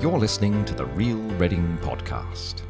You're listening to the Real Reading Podcast.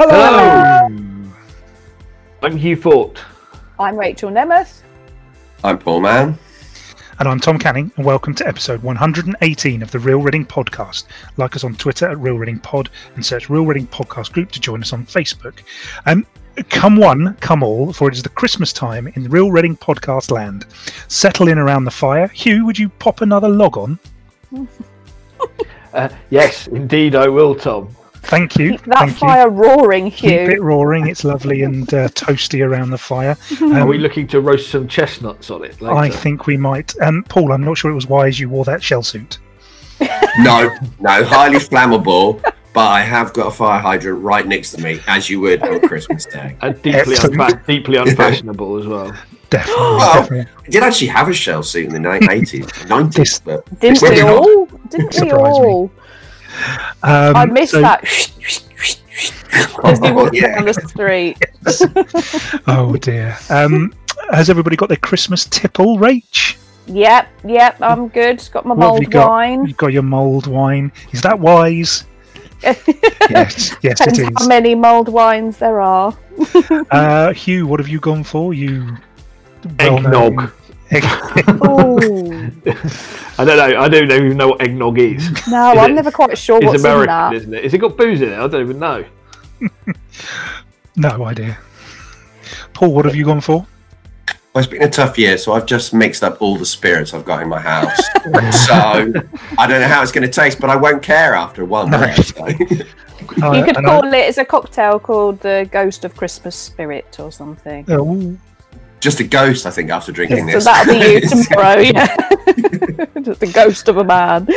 Hello. I'm Hugh Fort. I'm Rachel Nemeth. I'm Paul Mann. And I'm Tom Canning, and welcome to episode 118 of the Real Reading Podcast. Like us on Twitter at Real Reading Pod and search Real Reading Podcast Group to join us on Facebook. Um, come one, come all, for it is the Christmas time in the Real Reading Podcast land. Settle in around the fire. Hugh, would you pop another log on? Uh, yes, indeed, I will, Tom. Thank you. Keep that Thank fire you. roaring, Keep it Hugh. roaring. It's lovely and uh, toasty around the fire. Are Um, we looking to roast some chestnuts on it later? I think we might. Um, Paul, I'm not sure it was wise you wore that shell suit. No, no, highly flammable, but I have got a fire hydrant right next to me, as you would on Christmas Day. And deeply, Excellent. unfa- deeply unfashionable as well. Definitely. Well, definitely. I did actually have a shell suit in the ni- 80s, 90s, but Didn't we all? Didn't we Surprised me. all? Um, I missed so- that. As we walked yeah. down the street. Oh dear. Um, has everybody got their Christmas tipple, Rach? Yep, yep, I'm good. Got my What have you mulled got? wine. You've got your mulled wine. Is that wise? Yes, yes, it Depends how is. many mulled wines there are. Uh, Hugh, what have you gone for? You Eggnog. Egg- Ooh. I don't know. I don't even know what eggnog is. No, Is I'm it- never quite sure It's what's in American, that. isn't it? Has it got booze in it? I don't even know. no idea. Paul, what have you gone for? well, it's been a tough year, so I've just mixed up all the spirits I've got in my house. so I don't know how it's going to taste, but I won't care after one. No. minute, so. Uh, You could and I- call it, it's a cocktail called the Ghost of Christmas Spirit or something. Oh, Just a ghost, I think, after drinking So this. that'll be you tomorrow, yeah. Just the ghost of a man.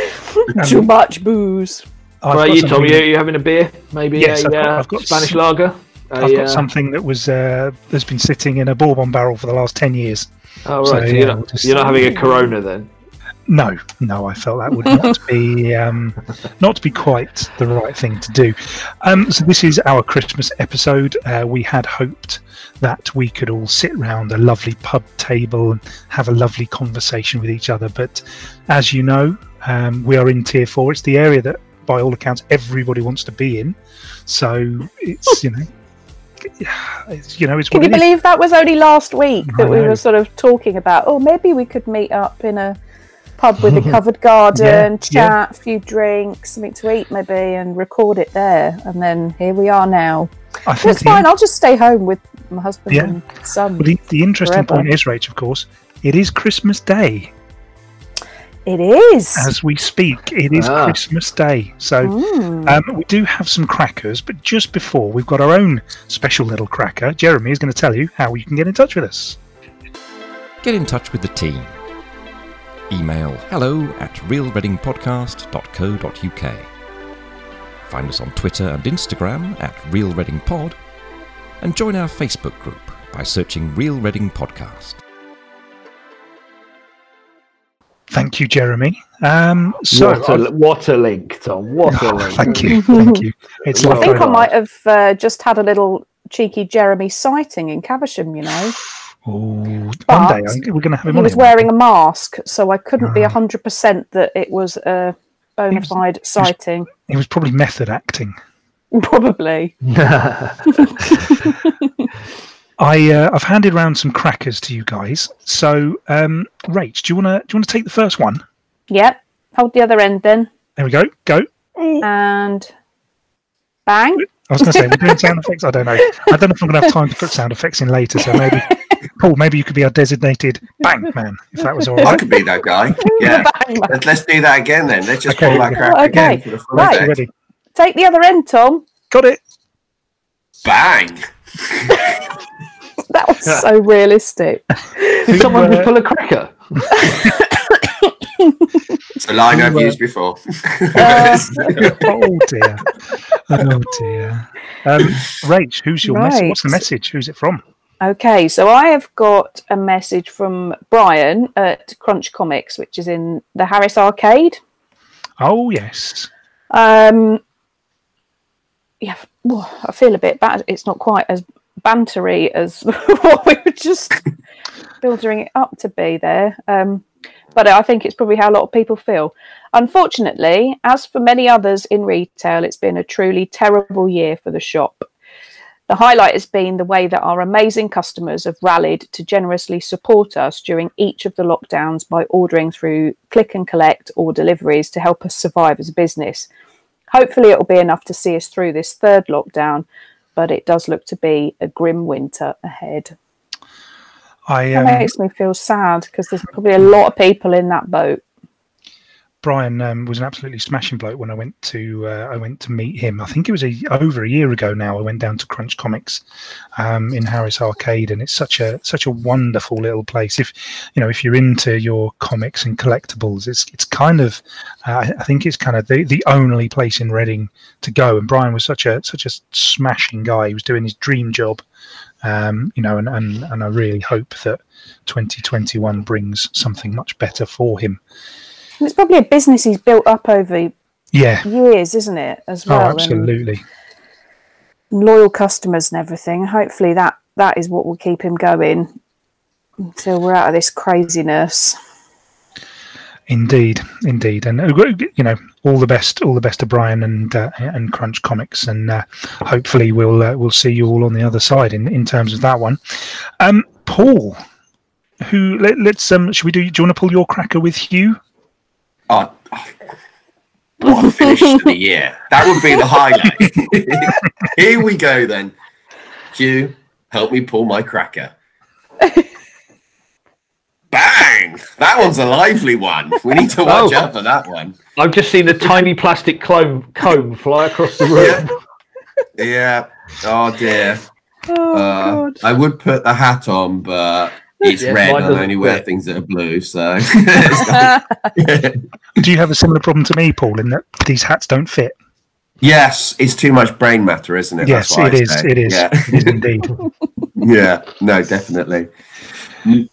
Too much booze. I've right, you, Tom, something- you, you having a beer? Maybe Yes, a I've got- uh, I've got Spanish s- lager? I've A, got uh, something that was uh, that's been sitting in a bourbon barrel for the last ten years. Oh, right. So, yeah, you're, we'll not, just- you're not having a Corona then? No, no, I felt that would not be um, not be quite the right thing to do. Um, so this is our Christmas episode. Uh, we had hoped that we could all sit round a lovely pub table and have a lovely conversation with each other. But as you know, um, we are in Tier Four. It's the area that, by all accounts, everybody wants to be in. So it's you know. It's, you know, it's Can you it is. believe that was only last week that we were sort of talking about? Oh, maybe we could meet up in a pub with a covered garden, Yeah, chat, yeah. a few drinks, something to eat, maybe, and record it there. And then here we are now. I think It's the- fine. I'll just stay home with my husband Yeah. and son. Well, the, the interesting Forever. point is, Rach, of course, it is Christmas Day It is. as we speak. It is Ah. Christmas Day. So Mm. um, we do have some crackers, but just before, we've got our own special little cracker. Jeremy is going to tell you how you can get in touch with us. Get in touch with the team. Email hello at realreadingpodcast.co.uk. Find us on Twitter and Instagram at Real Reading Pod, and join our Facebook group by searching Real Reading Podcast. Thank you, Jeremy. Um, so, what, a, what a link, Tom. What a link. thank you, thank you. It's I I think I might have uh, just had a little cheeky Jeremy sighting in Caversham, you know. Ooh, one day we're going to have him He on. was wearing a mask, so I couldn't be Ah. 100% that it was a bona was- fide sighting. He was probably method acting. Probably. I uh, I've handed around some crackers to you guys. So, um, Rach, do you want to do you want to take the first one? Yep. Hold the other end then. There we go. Go. Oh, And bang. I was going to say we're doing sound effects. I don't know. I don't know if I'm going to have time to put sound effects in later. So maybe, Paul, maybe you could be our designated bang man if that was all I could be that guy. Yeah. Bang, bang. Let's, let's do that again then. Let's just Okay. pull that crap Okay. again for the Right. effect. Ready? Take the other end, Tom. Got it. Bang! That was so realistic. Someone uh, just pull a cracker? It's a line I've uh, used before. oh dear. Oh dear. Um, Rach, who's your message? What's the message? Who's it from? Okay, so I have got a message from Brian at Crunch Comics, which is in the Harris Arcade. Oh yes. Um, yeah, well, I feel a bit bad. It's not quite as bantery as what we were just building it up to be there. Um, but I think it's probably how a lot of people feel. Unfortunately, as for many others in retail, it's been a truly terrible year for the shop. The highlight has been the way that our amazing customers have rallied to generously support us during each of the lockdowns by ordering through click and collect or deliveries to help us survive as a business. Hopefully, it will be enough to see us through this third lockdown, but it does look to be a grim winter ahead. I That um, makes me feel sad because there's probably a lot of people in that boat. Brian um, was an absolutely smashing bloke when I went to uh, I went to meet him. I think it was a, over a year ago now. I went down to Crunch Comics um, in Harris Arcade, and it's such a such a wonderful little place. If you know if you're into your comics and collectibles, it's it's kind of uh, I think it's kind of the, the only place in Reading to go. And Brian was such a such a smashing guy. He was doing his dream job, um, you know, and, and and I really hope that 2021 brings something much better for him. And it's probably a business he's built up over Yeah. years, isn't it? As Oh, well, and absolutely. loyal customers and everything. Hopefully, that that is what will keep him going until we're out of this craziness. Indeed, indeed, and uh, you know, all the best, all the best to Brian and uh, and Crunch Comics, and uh, hopefully we'll uh, we'll see you all on the other side in, in terms of that one. Um, Paul, who let, let's um, should we do? Do you want to pull your cracker with Hugh? Oh, what a finish to the year. That would be the highlight. Here we go then. Hugh, help me pull my cracker. Bang! That one's a lively one. We need to watch Oh. out for that one. I've just seen a tiny plastic comb, comb fly across the room. Yeah. Oh dear. Oh Uh, God! I would put the hat on, but it's Yeah, red I only wear fit. things that are blue. So Do you have a similar problem to me, Paul, in that these hats don't fit? yes, it's too much brain matter, isn't it? yes, That's what it I is. say. It is. Yeah. It is indeed. yeah. No, definitely.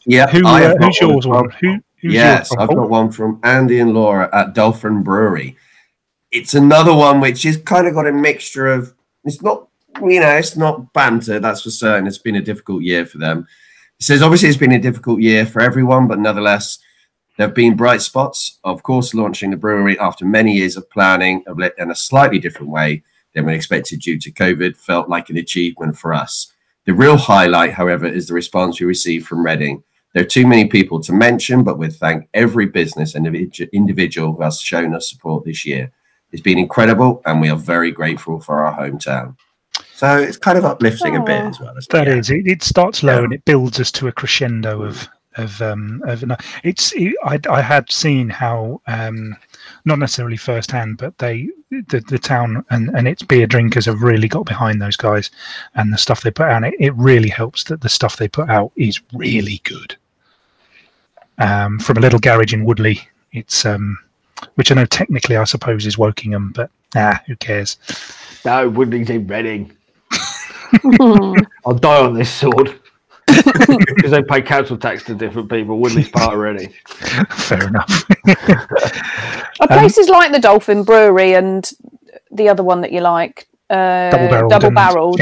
Yeah. Who, I have uh, got who's yours as one? well. Who, who's yes, yours I've got one from Andy and Laura at Dolphin Brewery. It's another one which has kind of got a mixture of. It's not, you know, it's not banter. That's for certain. It's been a difficult year for them. He says, obviously, it's been a difficult year for everyone, but nonetheless, there have been bright spots. Of course, launching the brewery after many years of planning in a slightly different way than we expected due to COVID felt like an achievement for us. The real highlight, however, is the response we received from Reading. There are too many people to mention, but we thank every business and individual who has shown us support this year. It's been incredible, and we are very grateful for our hometown. So it's kind of uplifting a bit as well. Isn't That it? is, it, it starts low Yeah. and it builds us to a crescendo of of um of no, it's it, I I had seen how um not necessarily firsthand but they the, the town and and its beer drinkers have really got behind those guys and the stuff they put out it, it really helps that the stuff they put out is really good um from a little garage in Woodley it's um which I know technically I suppose is Wokingham but ah who cares No, Woodley's in Reading. I'll die on this sword. Because they pay council tax to different people. Woodley's part already. Fair enough Are places like the Dolphin Brewery and the other one that you like, uh, double barreled double and barreled,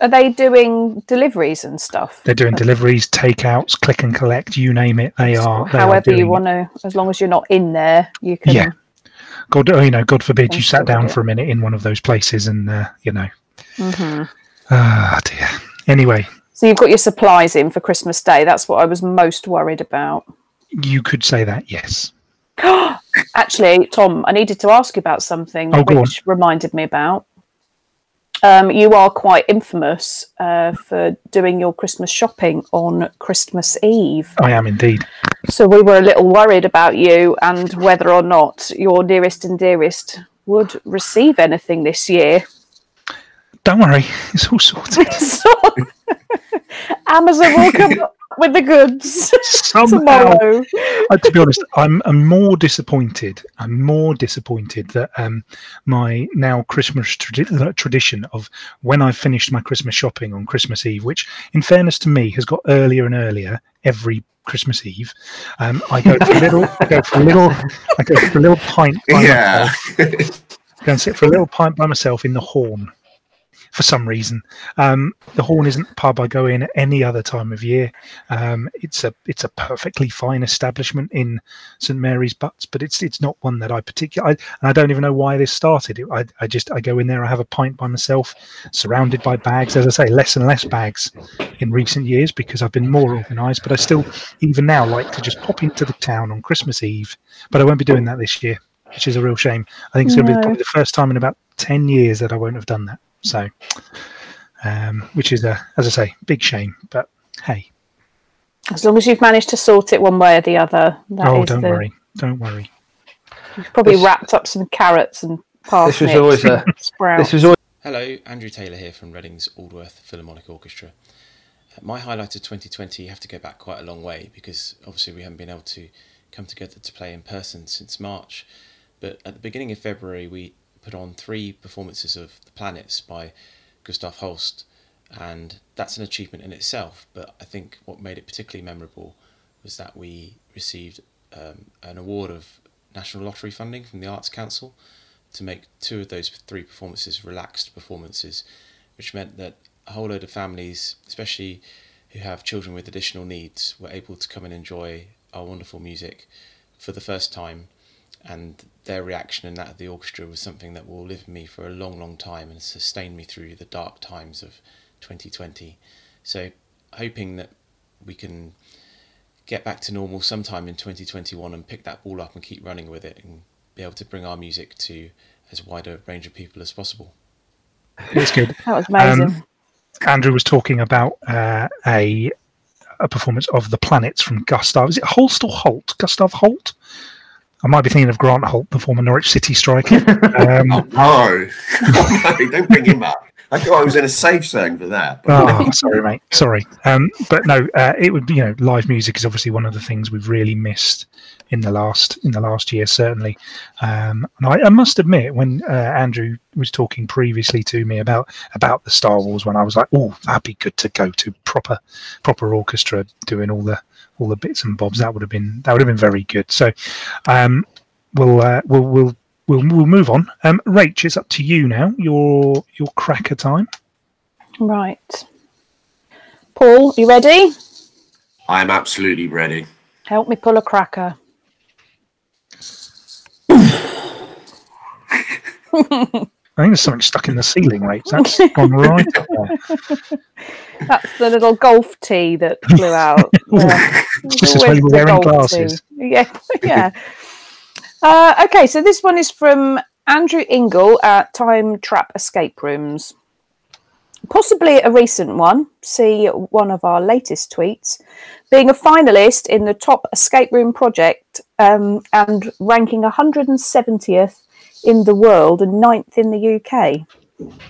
are they doing deliveries and stuff? They're doing deliveries, takeouts, click and collect, you name it. They are. They are However doing you want to, as long as you're not in there, you can. Yeah. God, oh, you know, God forbid you sat down for a minute in one of those places, and uh, you know, Mhm. Ah dear. Anyway, So you've got your supplies in for Christmas Day. That's what I was most worried about. you could say that, yes. Actually, Tom, I needed to ask you about something Oh, on. Reminded me about. Um, you are quite infamous uh, for doing your Christmas shopping on Christmas Eve. I am indeed. So we were a little worried about you and whether or not your nearest and dearest would receive anything this year. Don't worry, it's all sorted. So, Amazon will come with the goods Somehow, tomorrow. to be honest, I'm, I'm more disappointed. I'm more disappointed that um, my now Christmas tradi- uh, tradition of when I finished my Christmas shopping on Christmas Eve, which, in fairness to me, has got earlier and earlier every Christmas Eve. Um, I go for a little. I go for a little. I go for a little pint. By Yeah. myself, go and sit for a little pint by myself in the Horn. For some reason, um, the Horn isn't a pub I go in at any other time of year. Um, it's a it's a perfectly fine establishment in St Mary's Butts, but it's it's not one that I particularly. and I don't even know why this started. It, I I just I go in there, I have a pint by myself, surrounded by bags. As I say, less and less bags in recent years because I've been more organised. But I still, even now, like to just pop into the town on Christmas Eve. But I won't be doing that this year, which is a real shame. I think it's going to be probably the first time in about ten years that I won't have done that. So, um, which is a, as I say, big shame. But hey, As long as you've managed to sort it one way or the other. that oh, is don't the- worry, don't worry. You've probably This- wrapped up some carrots and parsnips. This was always a. sprouts. This was always. Hello, Andrew Taylor here from Reading's Aldworth Philharmonic Orchestra. Uh, My highlight of 2020, you have to go back quite a long way because obviously we haven't been able to come together to play in person since March. But at the beginning of February, we put on three performances of The Planets by Gustav Holst, and that's an achievement in itself. But I think what made it particularly memorable was that we received um, an award of National Lottery funding from the Arts Council to make two of those three performances relaxed performances, which meant that a whole load of families, especially who have children with additional needs, were able to come and enjoy our wonderful music for the first time. And their reaction and that of the orchestra was something that will live with me for a long, long time and sustain me through the dark times of 2020. So, hoping that we can get back to normal sometime in 2021 and pick that ball up and keep running with it and be able to bring our music to as wide a range of people as possible. It's good. that was amazing. Um, Andrew was talking about uh, a a performance of the planets from Gustav. Is it Holst or Holt? Gustav Holt. I might be thinking of Grant Holt, the former Norwich City striker. Um, Oh, no. no, don't bring him up. I thought I was in a safe zone for that. But oh, sorry, mate. Sorry. Um, but no, uh, it would be. You know, live music is obviously one of the things we've really missed in the last in the last year, certainly. Um, and I, I must admit, when uh, Andrew was talking previously to me about about the Star Wars one, I was like, oh, that'd be good to go to proper proper orchestra doing all the all the bits and bobs. That would have been that would have been very good. So, um, we'll uh, we'll we'll. We'll, we'll move on. Um, Rach, it's up to you now. Your your cracker time. Right. Paul, you ready? I'm absolutely ready. Help me pull a cracker. I think there's something stuck in the ceiling, right? That's gone right up there. That's the little golf tee that flew out. Yeah. It's just as well you were wearing glasses. tee. Yeah, yeah. Uh, okay, so this one is from Andrew Ingle at Time Trap Escape Rooms. Possibly a recent one. See one of our latest tweets. Being a finalist in the top escape room project um, and ranking 170th in the world and ninth in the UK.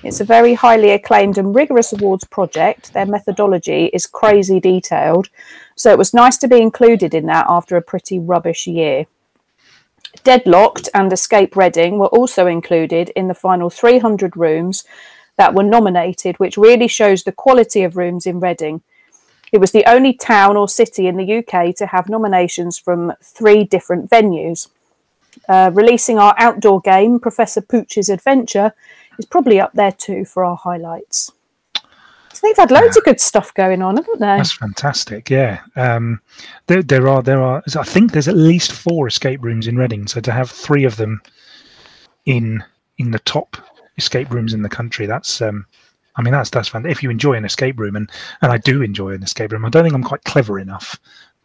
It's a very highly acclaimed and rigorous awards project. Their methodology is crazy detailed, so it was nice to be included in that after a pretty rubbish year. Deadlocked and Escape Reading were also included in the final 300 rooms that were nominated, which really shows the quality of rooms in Reading. It was the only town or city in the UK to have nominations from three different venues. Uh, releasing our outdoor game, Professor Pooch's Adventure, is probably up there too for our highlights. So they've had loads of good stuff going on, haven't they? That's fantastic. Yeah, um, there, there are there are. I think there's at least four escape rooms in Reading. So to have three of them in in the top escape rooms in the country, that's um, I mean that's that's fantastic. If you enjoy an escape room, and and I do enjoy an escape room, I don't think I'm quite clever enough,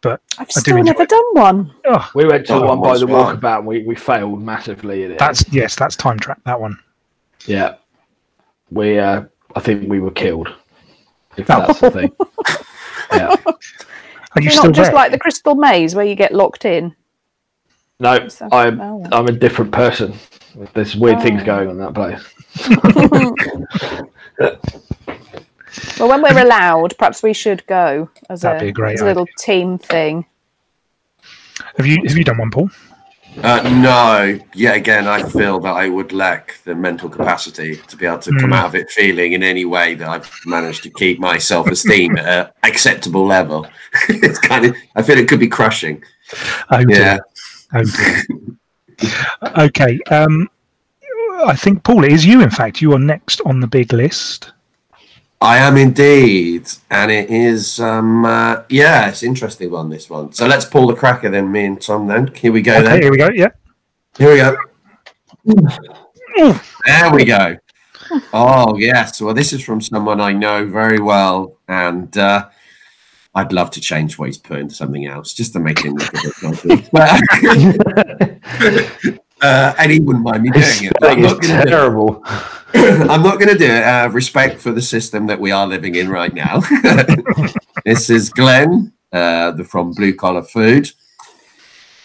but I've I still enjoy never it. done one. oh, We went to Oh, one by what's the one? walkabout and we, we failed massively at it. that's yes, that's time trap. That one. yeah. We uh I think we were killed. If Oh. that's the thing. yeah. Are you You're still not just there? like the Crystal Maze where you get locked in. No, So- I'm oh. I'm a different person. There's weird things Oh. going on in that place. Well, when we're allowed, perhaps we should go as, That'd a, be a great as a little team thing. Have you have you done one, Paul? Uh, no, yet again, I feel that I would lack the mental capacity to be able to come Mm. out of it feeling in any way that I've managed to keep my self esteem at an acceptable level. it's kind of, I feel it could be crushing. Oh, dear. Yeah. Oh, dear. okay. Um, I think Paul, it is you. In fact, you are next on the big list. I am indeed, and it is. Um, uh, yeah, it's an interesting one. This one. So let's pull the cracker then. Me and Tom. Then here we go. Okay, Then here we go. Yeah. here we go. There we go. Oh yes. Well, this is from someone I know very well, and uh, I'd love to change what he's put into something else just to make him look a bit. Uh, and he wouldn't mind me This doing it. I'm not gonna do it. terrible. I'm not going to do it out of respect for the system that we are living in right now. this is Glenn uh, from Blue Collar Food.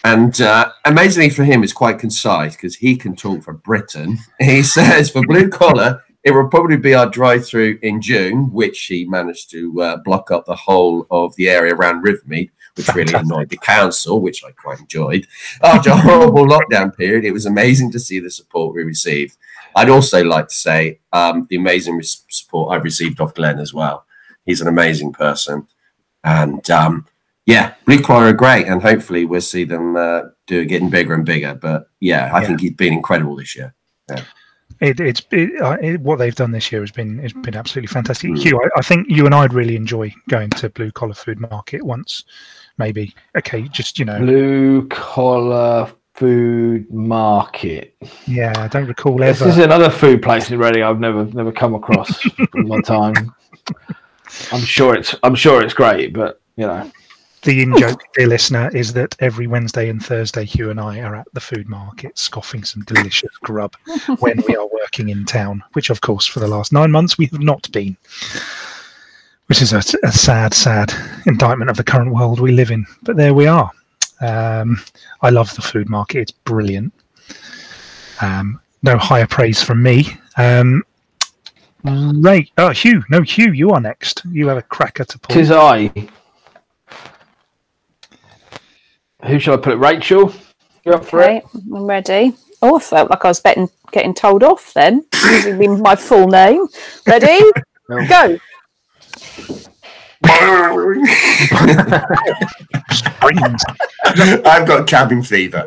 And uh, amazingly for him, it's quite concise because he can talk for Britain. He says for Blue Collar, it will probably be our drive through in June, which he managed to uh, block up the whole of the area around Rivermead, which really annoyed the council, which I quite enjoyed. After a horrible lockdown period, it was amazing to see the support we received. I'd also like to say um, the amazing res- support I've received off Glenn as well. He's an amazing person. And um, yeah, Blue Collar are great. And hopefully we'll see them uh, do getting bigger and bigger. But yeah, I Yeah. think he's been incredible this year. It, it's it, uh, it, what they've done this year has been has been absolutely fantastic. Mm. Hugh, I, I think you and I'd really enjoy going to Blue Collar Food Market once, maybe. Okay, just you know, Blue collar food market. yeah. I don't recall This ever. This is another food place in Reading I've never never come across in my time. I'm sure it's I'm sure it's great, but you know, The in joke, dear listener, is that every Wednesday and Thursday, Hugh and I are at the food market scoffing some delicious grub when we are working in town, which, of course, for the last nine months we have not been. Which is a, a sad, sad indictment of the current world we live in. But there we are. Um, I love the food market, it's brilliant. Um, no higher praise from me. Um, Ray, oh, Hugh, no, Hugh, you are next. You have a cracker to pull. tis I. Who shall I put it? Rachel? You up for Okay, it? I'm ready. Oh, I felt like I was betting, getting told off then, using my full name. Ready? Go. Brains. I've got cabin fever.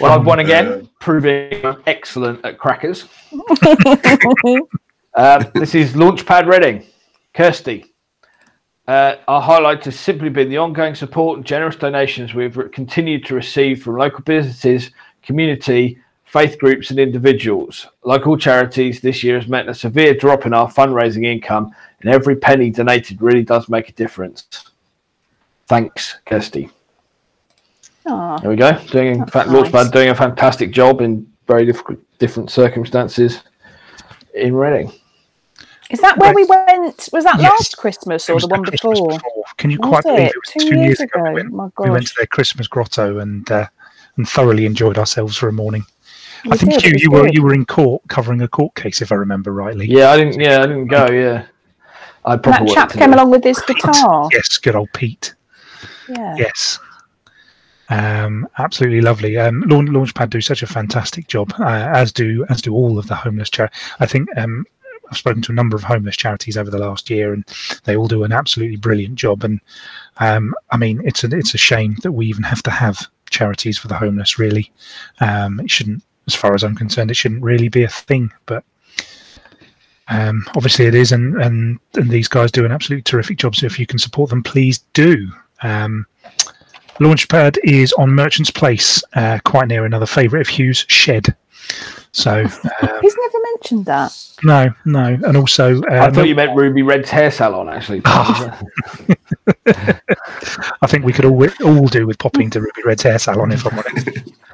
Well, I've won again, proving I'm excellent at crackers. Uh, this is Launchpad Reading. Kirsty. Uh, our highlight has simply been the ongoing support and generous donations we've re- continued to receive from local businesses, community, faith groups, and individuals. Like all charities, this year has meant a severe drop in our fundraising income, and every penny donated really does make a difference. Thanks, Kirsty. Aw, There we go. Doing in That's fact, nice. Launchpad doing a fantastic job in very difficult, different circumstances in Reading. Is that where we went? Was that Yes. last Christmas or the one Christmas before? Can you Was quite believe it? it was Two two, years years ago? ago. We went, My we went to their Christmas grotto and uh, and thoroughly enjoyed ourselves for a morning. We I think did, you you were you were in court covering a court case, if I remember rightly. Yeah, I didn't. Yeah, I didn't go. Yeah, I And probably that chap came along with his guitar. Yes, good old Pete. Yeah. Yes. Um, absolutely lovely. Um, Launch, Launchpad do such a fantastic job, uh, as do as do all of the homeless charity. I think um, I've spoken to a number of homeless charities over the last year, and they all do an absolutely brilliant job. And um, I mean, it's a it's a shame that we even have to have charities for the homeless. Really, um, it shouldn't, as far as I'm concerned, it shouldn't really be a thing. But um, obviously, it is, and and and these guys do an absolutely terrific job. So if you can support them, please do. Um, Launchpad is on Merchant's Place, uh, quite near another favourite of Hugh's, Shed. So uh, He's never mentioned that. no, no, and also uh, I thought you meant Ruby Red's hair salon. Actually, I think we could all all do with popping to Ruby Red's hair salon if I'm honest.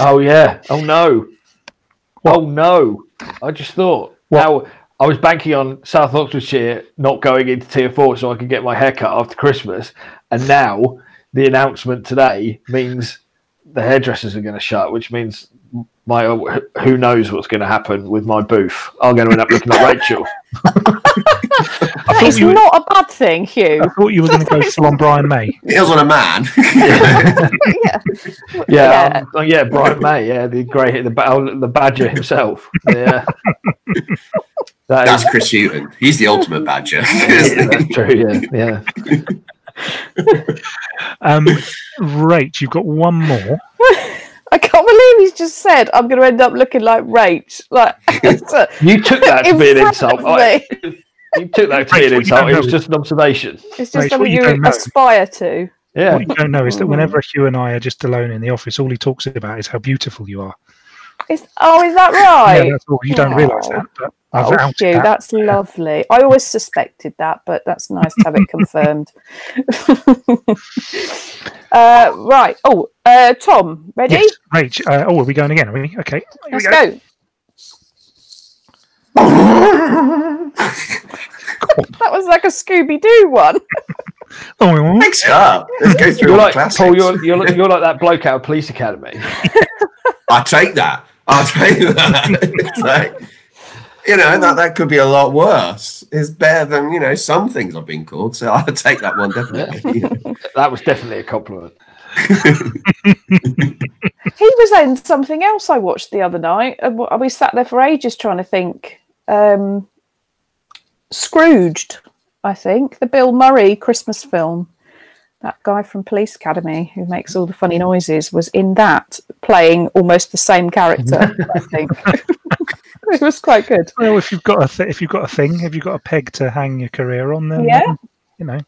oh yeah. Oh no. Oh no. I just thought. Now I was banking on South Oxfordshire not going into tier four so I could get my hair cut after Christmas, and now the announcement today means the hairdressers are going to shut, which means my who knows what's going to happen with my booth. I'm going to end up looking like Rachel. That is you were- not a bad thing, Hugh. I thought you were going to go full on Brian May. It was on a man. yeah. Yeah, Yeah. um, oh, yeah, Brian May, yeah, the great, the, the badger himself. Yeah, that is, That's Chris Hewton. He's the ultimate badger. yeah, that's true. Yeah, yeah. Um, Rach, you've got one more. I can't believe he's just said I'm going to end up looking like Rach. Like, You took that to be an insult. I- me. you took that to be an insult. It was just an observation. It's just Rach, something you you, aspire to. Yeah, What you don't know is that Mm. whenever Hugh and I are just alone in the office, all he talks about is how beautiful you are. Is, oh, is that right? Yeah, that's all. You don't realise that, but I've Oh, outed Hugh, that. that's lovely. I always suspected that, but that's nice to have it confirmed. uh, right. Oh, uh, Tom, ready? Yes, Rach. Uh, oh, are we going again? Are we? Okay. Here Let's go. go. That was like a Scooby Doo one. Oh, Mix it up. Let's go through you're all like the classics. Paul. You're, you're you're like that bloke out of Police Academy. I take that. I'll take that. It's like, you know, that, that could be a lot worse. It's better than, you know, some things I've been called. So I'll take that one definitely. That was definitely a compliment. He was in something else I watched the other night. and We sat there for ages trying to think. Um, Scrooged, I think, the Bill Murray Christmas film. That guy from Police Academy who makes all the funny noises was in that, playing almost the same character. I think it was quite good. Well, if you've got a th- if you've got a thing, have you got a peg to hang your career on? Then Yeah. you know.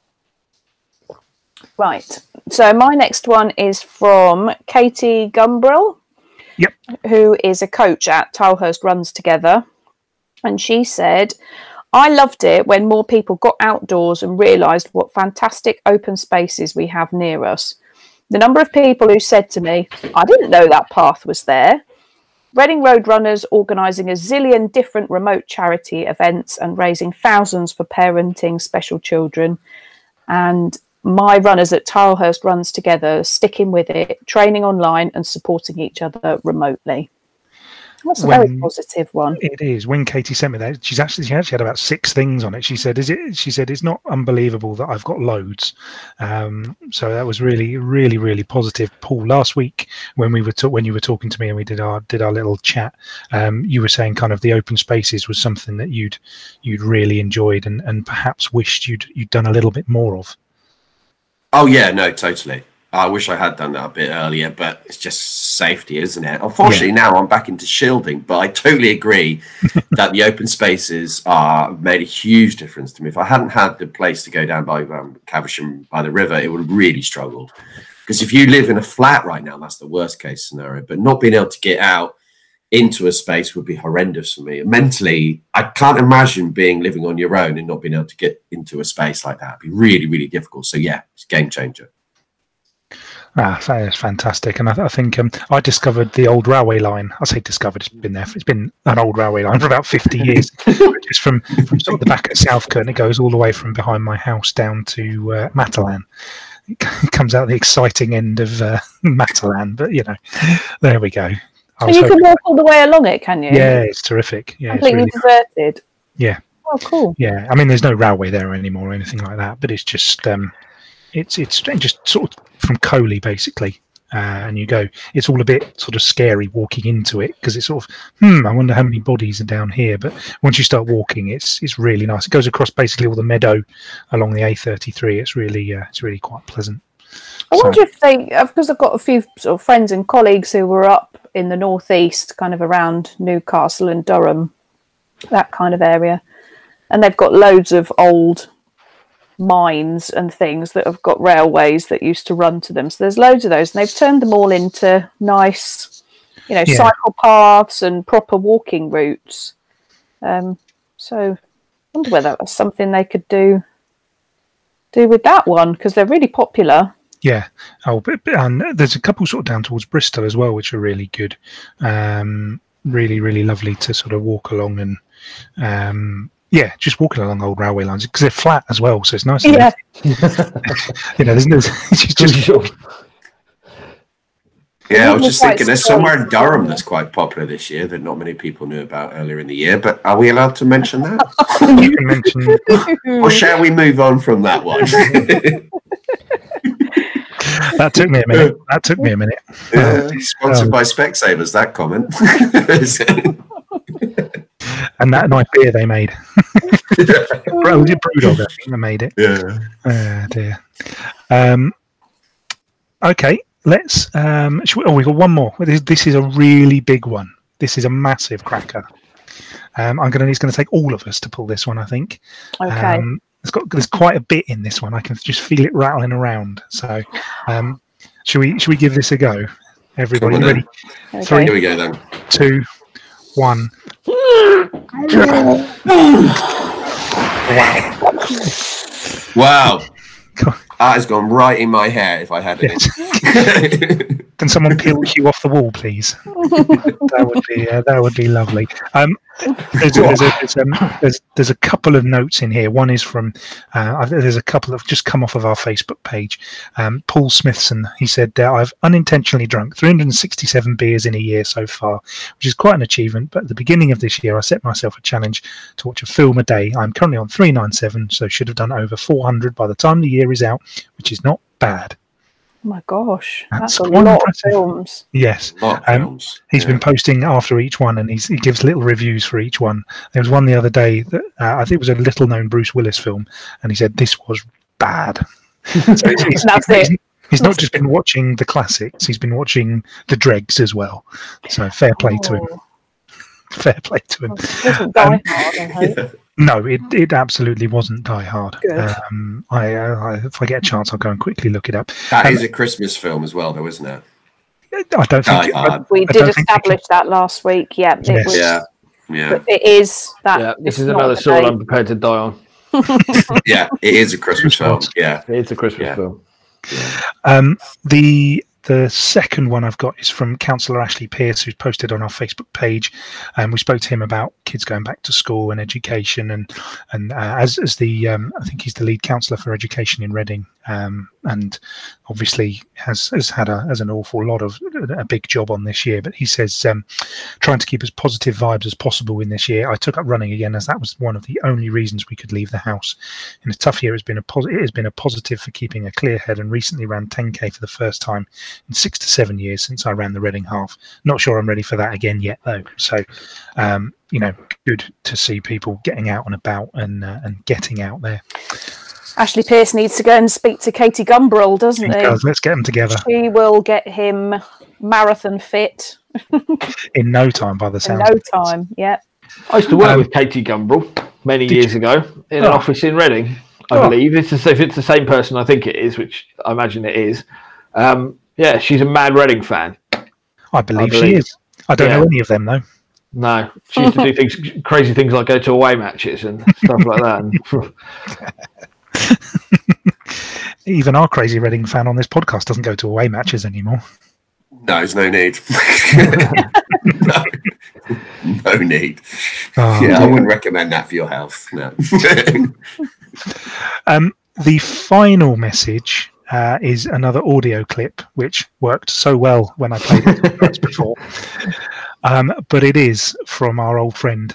Right. So my next one is from Katie Gumbrill. Yep. Who is a coach at Tilehurst Runs Together. And she said, I loved it when more people got outdoors and realised what fantastic open spaces we have near us. The number of people who said to me, I didn't know that path was there. Reading Road Runners organising a zillion different remote charity events and raising thousands for parenting special children. And my runners at Tilehurst runs together, sticking with it, training online and supporting each other remotely. That's a very positive one. It is. When Katie sent me that, she's actually she actually had about six things on it. She said, "Is it?" She said, "It's not unbelievable that I've got loads." Um, so that was really, really, really positive. Paul, last week when we were ta- when you were talking to me and we did our did our little chat, um, you were saying kind of the open spaces was something that you'd you'd really enjoyed and, and perhaps wished you'd you'd done a little bit more of. oh, yeah, no, totally. I wish I had done that a bit earlier, but it's just safety, isn't it? Unfortunately, now I'm back into shielding, but I totally agree that the open spaces are made a huge difference to me. If I hadn't had the place to go down by um, Caversham by the river, it would have really struggled. Because if you live in a flat right now, that's the worst case scenario. But not being able to get out into a space would be horrendous for me. Mentally, I can't imagine being living on your own and not being able to get into a space like that. It'd be really, really difficult. So yeah, it's a game changer. Ah, that is fantastic, and I, I think um, I discovered the old railway line. I say discovered; it's been there. It's been an old railway line for about fifty years. it's from from sort of the back at Southcote, and it goes all the way from behind my house down to uh, Matalan. It comes out the exciting end of uh, Matalan, but you know, there we go. I And you can walk all the way along it, can you? yeah, it's terrific. Yeah, it's Completely really deserted. Yeah. Oh, cool. yeah. I mean, there's no railway there anymore or anything like that, but it's just um, it's it's just sort of from Coley basically. Uh, and you go, it's all a bit sort of scary walking into it because it's sort of, hmm, I wonder how many bodies are down here. But once you start walking, it's it's really nice. It goes across basically all the meadow along the A33. It's really uh, it's really quite pleasant. I So- wonder if they, because I've got a few sort of friends and colleagues who were up in the northeast, kind of around Newcastle and Durham, that kind of area, and they've got loads of old mines and things that have got railways that used to run to them. So there's loads of those, and they've turned them all into nice, you know, Yeah. cycle paths and proper walking routes. Um, so I wonder whether that's something they could do do with that one because they're really popular. Yeah. Oh, and there's a couple sort of down towards Bristol as well, which are really good. Um, really, really lovely to sort of walk along and, um, yeah, just walking along old railway lines because they're flat as well, so it's nice. Yeah. you know, there's, there's it's just, just Yeah, I was just thinking there's somewhere in. Durham that's quite popular this year that not many people knew about earlier in the year. But are we allowed to mention that? You can mention or shall we move on from that one? that took me a minute. That took me a minute. Yeah, sponsored Um, by Specsavers, that comment. And that nice beer they made. Bro, Brewdog, I think they made it. yeah. Oh dear. Um, okay, let's. Um, should we, oh, we got one more. This, this is a really big one. This is a massive cracker. Um, I'm gonna. It's gonna take all of us to pull this one. I think. Okay. Um, it's got. There's quite a bit in this one. I can just feel it rattling around. So, um, should we? Should we give this a go? Everybody ready? okay. three. Here we go then. Two, one. Wow. Wow. That has gone right in my hair if I had it. Can someone peel you off the wall, please? that would be uh, that would be lovely. Um, there's, there's, a, there's, um, there's, there's a couple of notes in here. One is from uh, there's a couple of just come off of our Facebook page. Um, Paul Smithson he said uh, I've unintentionally drunk 367 beers in a year so far, which is quite an achievement. But at the beginning of this year, I set myself a challenge to watch a film a day. I'm currently on 397, so should have done over 400 by the time the year is out, which is not bad. Oh my gosh, That's that's, a lot impressive. of films. Yes. Lot of Um, films. He's Yeah. been posting after each one, and he's, he gives little reviews for each one. There was one the other day that uh, I think it was a little-known Bruce Willis film, and he said this was bad. So he's, he's- That's he's- it. He's not just been watching the classics; he's been watching the dregs as well. So fair play to him. Oh, Fair play to him. it Hard, I hope. No, it, it absolutely wasn't Die Hard. Um, I, uh, I, if I get a chance, I'll go and quickly look it up. That Um, is a Christmas film as well, though, isn't it? I don't Die think. Hard. We I did don't think we establish that last week. Yeah, it Yes. was. Yeah. Yeah. But it is that. Yeah, this is another sword. I'm prepared to die on. Yeah. It is a Christmas film. Yeah. It's a Christmas Yeah. film. Um, the the second one I've got is from Councillor Ashley Pearce, who's posted on our Facebook page. And we spoke to him about kids going back to school and education, and and uh, as as the um, I think he's the lead councillor for education in Reading, um, and obviously has has had a has an awful lot of a big job on this year. But he says um, trying to keep as positive vibes as possible in this year. I took up running again, as that was one of the only reasons we could leave the house. In a tough year, it's been a pos- it has been a positive for keeping a clear head, and recently ran 10k for the first time in six to seven years since I ran the Reading half. Not sure I'm ready for that again yet, though. So, um, you know, good to see people getting out and about and uh, and getting out there. Ashley Pearce needs to go and speak to Katie Gumbrell, doesn't he? Because let's get them together She will get him marathon fit in no time, by the sound. in sound. no time. Yeah. I used to work Um, with Katie Gumbrell many Did years ago in an Oh. office in Reading. I Oh. believe it's the, if it's the same person I think it is, which I imagine it is. Um, yeah, she's a mad Reading fan. I believe she believe. is. I don't Yeah. know any of them though. No, she used to do things, crazy things like go to away matches and stuff like that. And Even our crazy Reading fan on this podcast doesn't go to away matches anymore. No, there's no need. no. no need. Oh, Yeah, I wouldn't recommend that for your health. No. Um, the final message uh, is another audio clip, which worked so well when I played it before. Um, but it is from our old friend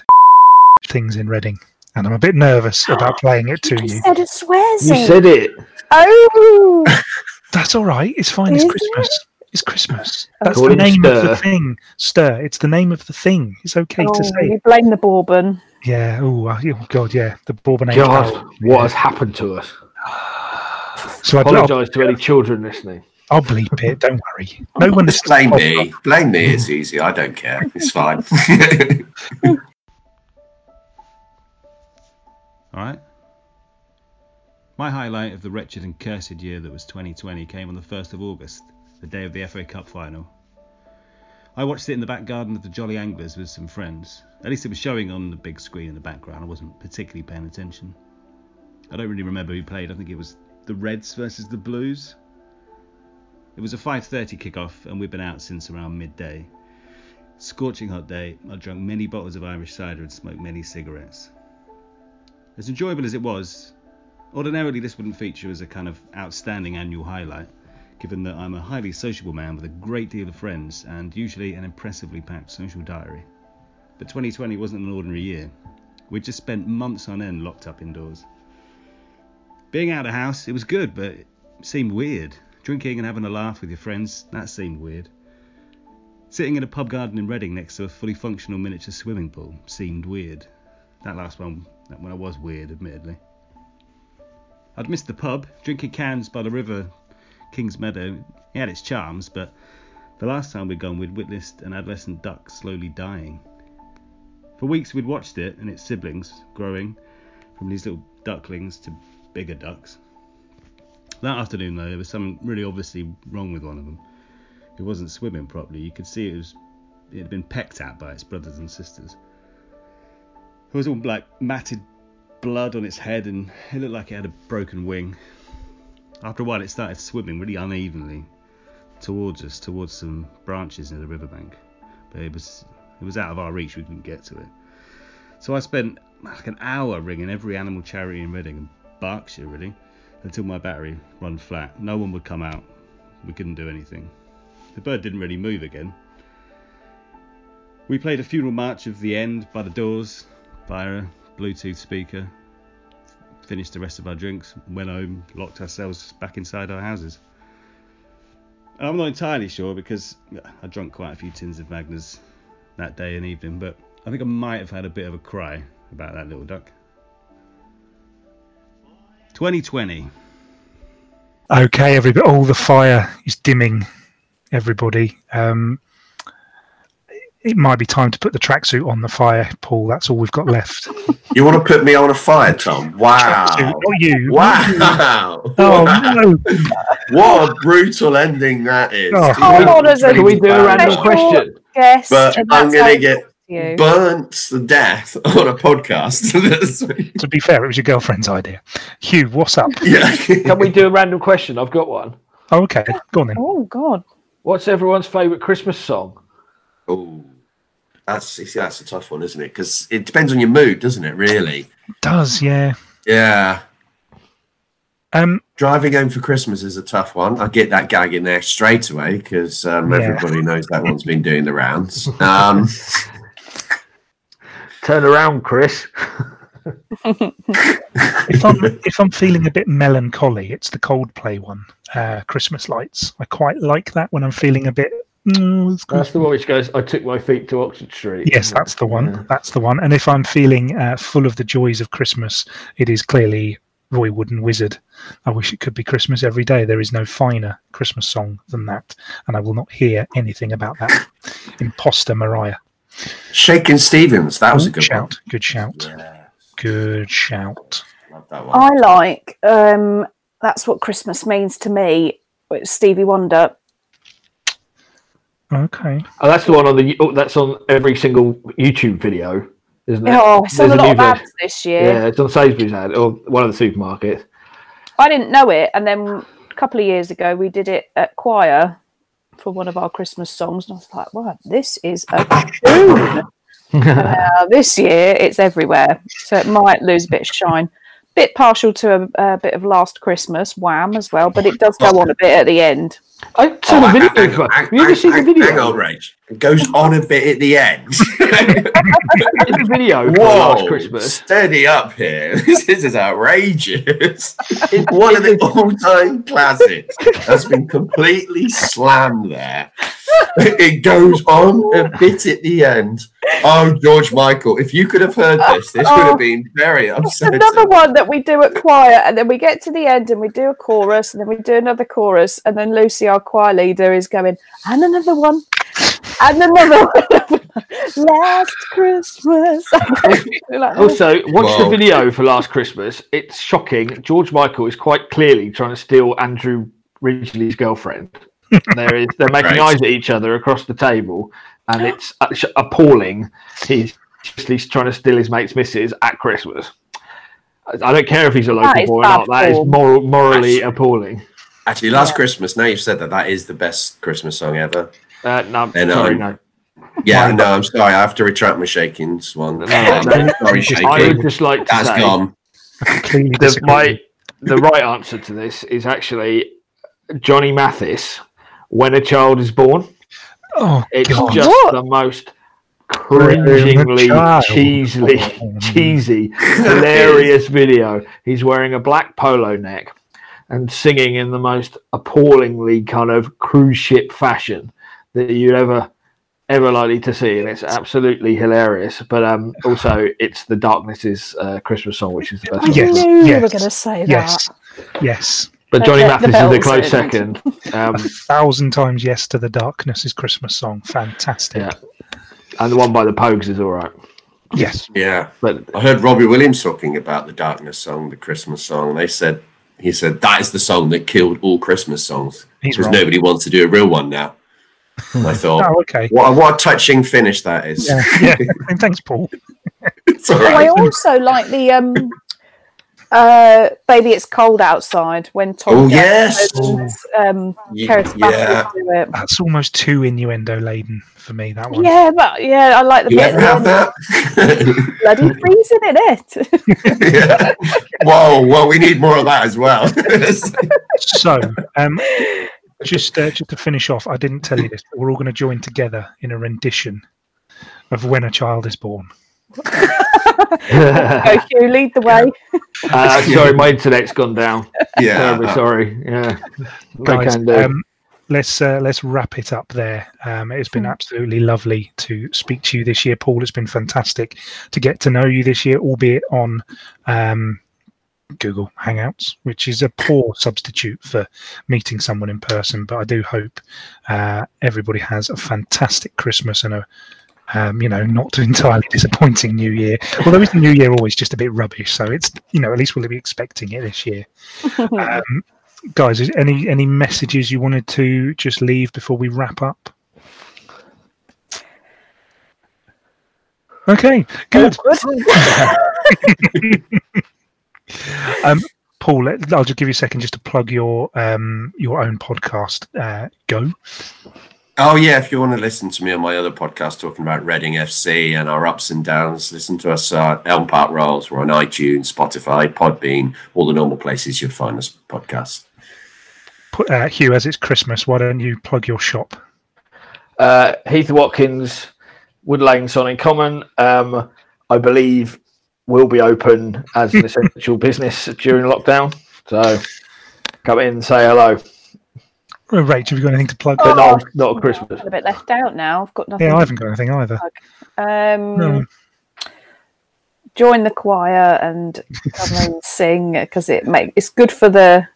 Things in Reading, and I'm a bit nervous about playing it to You you. said a swears. you said it. Oh, That's all right. It's fine. It's Is Christmas. It's Christmas. That's Call the him name of the Stir. thing. Stir. It's the name of the thing. It's okay oh to say. you blame the Bourbon. Yeah. Oh, uh, oh God. Yeah. The Bourbon Age God, barrel. what has happened to us? So I'd, I'll, Apologise to any children listening. I'll bleep it. Don't worry. No one Just blame me. Blame me. It's easy. I don't care. It's fine. All right. My highlight of the wretched and cursed year that was 2020 came on the 1st of August, the day of the FA Cup final. I watched it in the back garden of the Jolly Anglers with some friends. At least it was showing on the big screen in the background. I wasn't particularly paying attention. I don't really remember who played. I think it was the Reds versus the Blues. It was a 5:30 kickoff, and we'd been out since around midday. Scorching hot day. I drank many bottles of Irish cider and smoked many cigarettes. As enjoyable as it was, ordinarily this wouldn't feature as a kind of outstanding annual highlight, given that I'm a highly sociable man with a great deal of friends and usually an impressively packed social diary. But 2020 wasn't an ordinary year. We'd just spent months on end locked up indoors. Being out of the house, it was good, but it seemed weird. Drinking and having a laugh with your friends, that seemed weird. Sitting in a pub garden in Reading next to a fully functional miniature swimming pool seemed weird. That last one, that one was weird, admittedly. I'd missed the pub, drinking cans by the river, Kings Meadow. It had its charms, but the last time we'd gone, we'd witnessed an adolescent duck slowly dying. For weeks, we'd watched it and its siblings growing from these little ducklings to bigger ducks. That afternoon, though, there was something really obviously wrong with one of them. It wasn't swimming properly. You could see it was it had been pecked at by its brothers and sisters. It was all like matted blood on its head, and it looked like it had a broken wing. After a while, it started swimming really unevenly towards us, towards some branches near the riverbank. But it was it was out of our reach. We couldn't get to it. So I spent like an hour ringing every animal charity in Reading and Berkshire, really, until my battery run flat. No one would come out. We couldn't do anything. The bird didn't really move again. We played a funeral march of the end by the doors via a Bluetooth speaker. Finished the rest of our drinks, went home, locked ourselves back inside our houses. And I'm not entirely sure because I drank quite a few tins of Magners that day and evening, but I think I might have had a bit of a cry about that little duck. 2020. Okay, everybody. All the fire is dimming. Everybody. Um, it might be time to put the tracksuit on the fire, Paul. That's all we've got left. You want to put me on a fire, Tom? Wow. Tracksuit, not you. Wow. Oh Wow. no! What a brutal ending that is. Oh. Come on, as a Can we do a random question? Yes, But I'm going to get you. burnt to death on a podcast. To be fair, it was your girlfriend's idea. Hugh, what's up? yeah. Can we do a random question? I've got one. Oh, okay, go on then. Oh God. What's everyone's favourite Christmas song? Oh, that's you see, that's a tough one, isn't it? Because it depends on your mood, doesn't it? Really? It does yeah. Yeah. Um, Driving home for Christmas is a tough one. I get that gag in there straight away because um, Yeah. everybody knows that one's been doing the rounds. Um, Turn around, Chris. if I'm if I'm feeling a bit melancholy, it's the Coldplay one, uh, Christmas Lights. I quite like that when I'm feeling a bit. Mm, it's That's the one which goes, I took my feet to Oxford Street. Yes, that's the one. Yeah. That's the one. And if I'm feeling uh, full of the joys of Christmas, it is clearly Roy Wood and Wizzard. I wish it could be Christmas every day. There is no finer Christmas song than that, and I will not hear anything about that. Imposter Mariah. Shakin' Stevens, that was a Good good shout. Good shout. one. Yeah, Good shout. love that one. I like. Um, that's what Christmas means to me. Stevie Wonder. Okay. Oh, that's the one on the. Oh, that's on every single YouTube video, isn't it? Oh, it's on There's a a lot new of version. ads this year. Yeah, it's on Sainsbury's ad or one of the supermarkets. I didn't know it, and then a couple of years ago we did it at choir for one of our Christmas songs, and I was like, "Wow, this is a tune!" Now uh, this year it's everywhere, so it might lose a bit of shine. Bit partial to a, a bit of Last Christmas, Wham as well, but it does go on a bit at the end. I saw Oh, the video. hang- for it. hang- Have you ever seen the video? Hang on, Rach. It goes on a bit at the end. In the video for Whoa, last Christmas. steady up here. This is outrageous. It's One of the all-time classics has been completely slammed there. It goes on a bit at the end. Oh, George Michael, if you could have heard this, this would have oh. been very It's upsetting. another one that we do at choir, and then we get to the end and we do a chorus, and then we do another chorus, and then Lucy, our choir leader, is going, and another one, and another one. Last Christmas. Like, Also, watch Whoa. the video for Last Christmas. It's shocking. George Michael is quite clearly trying to steal Andrew Ridgeley's girlfriend. there is they're making Right. eyes at each other across the table, and it's appalling. He's just he's trying to steal his mate's missus at Christmas. I- I don't care if he's a local boy or not. That is form. moral, morally appalling. Actually, Last Yeah. Christmas, now you've said that, that is the best Christmas song ever. Uh, no, And, sorry, um, no. Yeah, no, I'm sorry. I have to retract my shakings one. No, Um, no, sorry, I would just like to That's say gone. Clearly the, my the right answer to this is actually Johnny Mathis, "When a Child Is Born." Oh, It's God. just What? the most cringingly, child cheesily, cheesy, hilarious video. He's wearing a black polo neck and singing in the most appallingly kind of cruise ship fashion that you'd ever ever likely to see, and it's absolutely hilarious. But um, also, it's the Darkness's uh, Christmas song, which is the best. I one. Yes, knew you were going to say Yes, that. yes. But Johnny The- the Mathis is the bells close in. second. Um, A thousand times yes to the darkness is Christmas song. Fantastic. Yeah. and the one by the Pogues is all right. Yes. Yeah. But I heard Robbie Williams talking about the Darkness song, the Christmas song. They said he said that is the song that killed all Christmas songs because nobody wants to do a real one now. And I thought, Oh, okay. what, what a touching finish that is. Yeah. yeah. And thanks, Paul. it's all Oh, I also like the um, uh, "Baby It's Cold Outside" when Tom Oh, yes. and um, Ye- Keris yeah. It. That's almost too innuendo laden for me. That one. Yeah, but yeah, I like the You bit ever have that? bloody freezing in it. yeah. Whoa, well, we need more of that as well. So, um, just uh, just to finish off, I didn't tell you this, but we're all going to join together in a rendition of "When a Child Is Born." Go, Hugh, lead the way. uh, sorry, my internet's gone down. yeah. Terribly sorry. Yeah, I Guys, can do. um, let's uh, let's wrap it up there. Um, it's been absolutely lovely to speak to you this year, Paul. It's been fantastic to get to know you this year, albeit on um, Google Hangouts, which is a poor substitute for meeting someone in person. But I do hope uh, everybody has a fantastic Christmas and a um, you know, not entirely disappointing New Year. Although isn't New Year always just a bit rubbish? So it's you know at least we'll be expecting it this year. Um, guys, is any any messages you wanted to just leave before we wrap up? Okay, good. um, Paul, I'll just give you a second just to plug your um, your own podcast. Uh, go. Oh yeah, if you want to listen to me on my other podcast talking about Reading FC and our ups and downs, listen to us at Elm Park Rolls. We're on iTunes, Spotify, Podbean, all the normal places you'd find us podcast. Put, uh, Hugh, as it's Christmas, why don't you plug your shop? uh, Heath Watkins, Wood Lane Sonning Common, um, I believe will be open as an essential business during lockdown. So come in and say hello. Oh, Rach, have you got anything to plug? But Oh, not, not at Christmas. a bit left out now. I've got nothing. Yeah, I haven't got anything either. Um, No. Join the choir and come and sing because it make it's good for the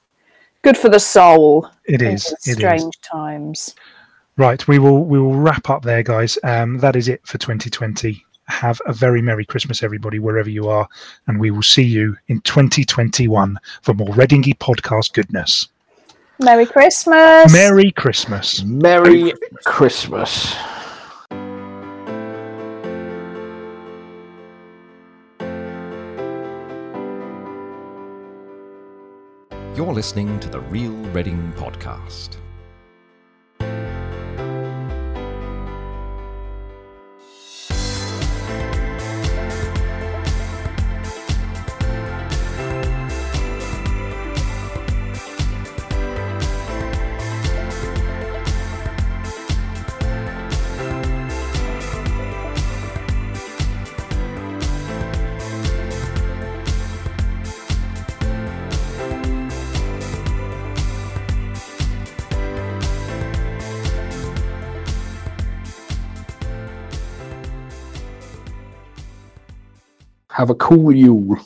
good for the soul. It in is. It is. strange times. Right, we will we will wrap up there, guys. Um, that is it for 2020. Have a very merry Christmas, everybody, wherever you are, and we will see you in 2021 for more Readingy podcast goodness. Merry Christmas. Merry Christmas. Merry Christmas. You're listening to the Real Reading Podcast. Cool Yule.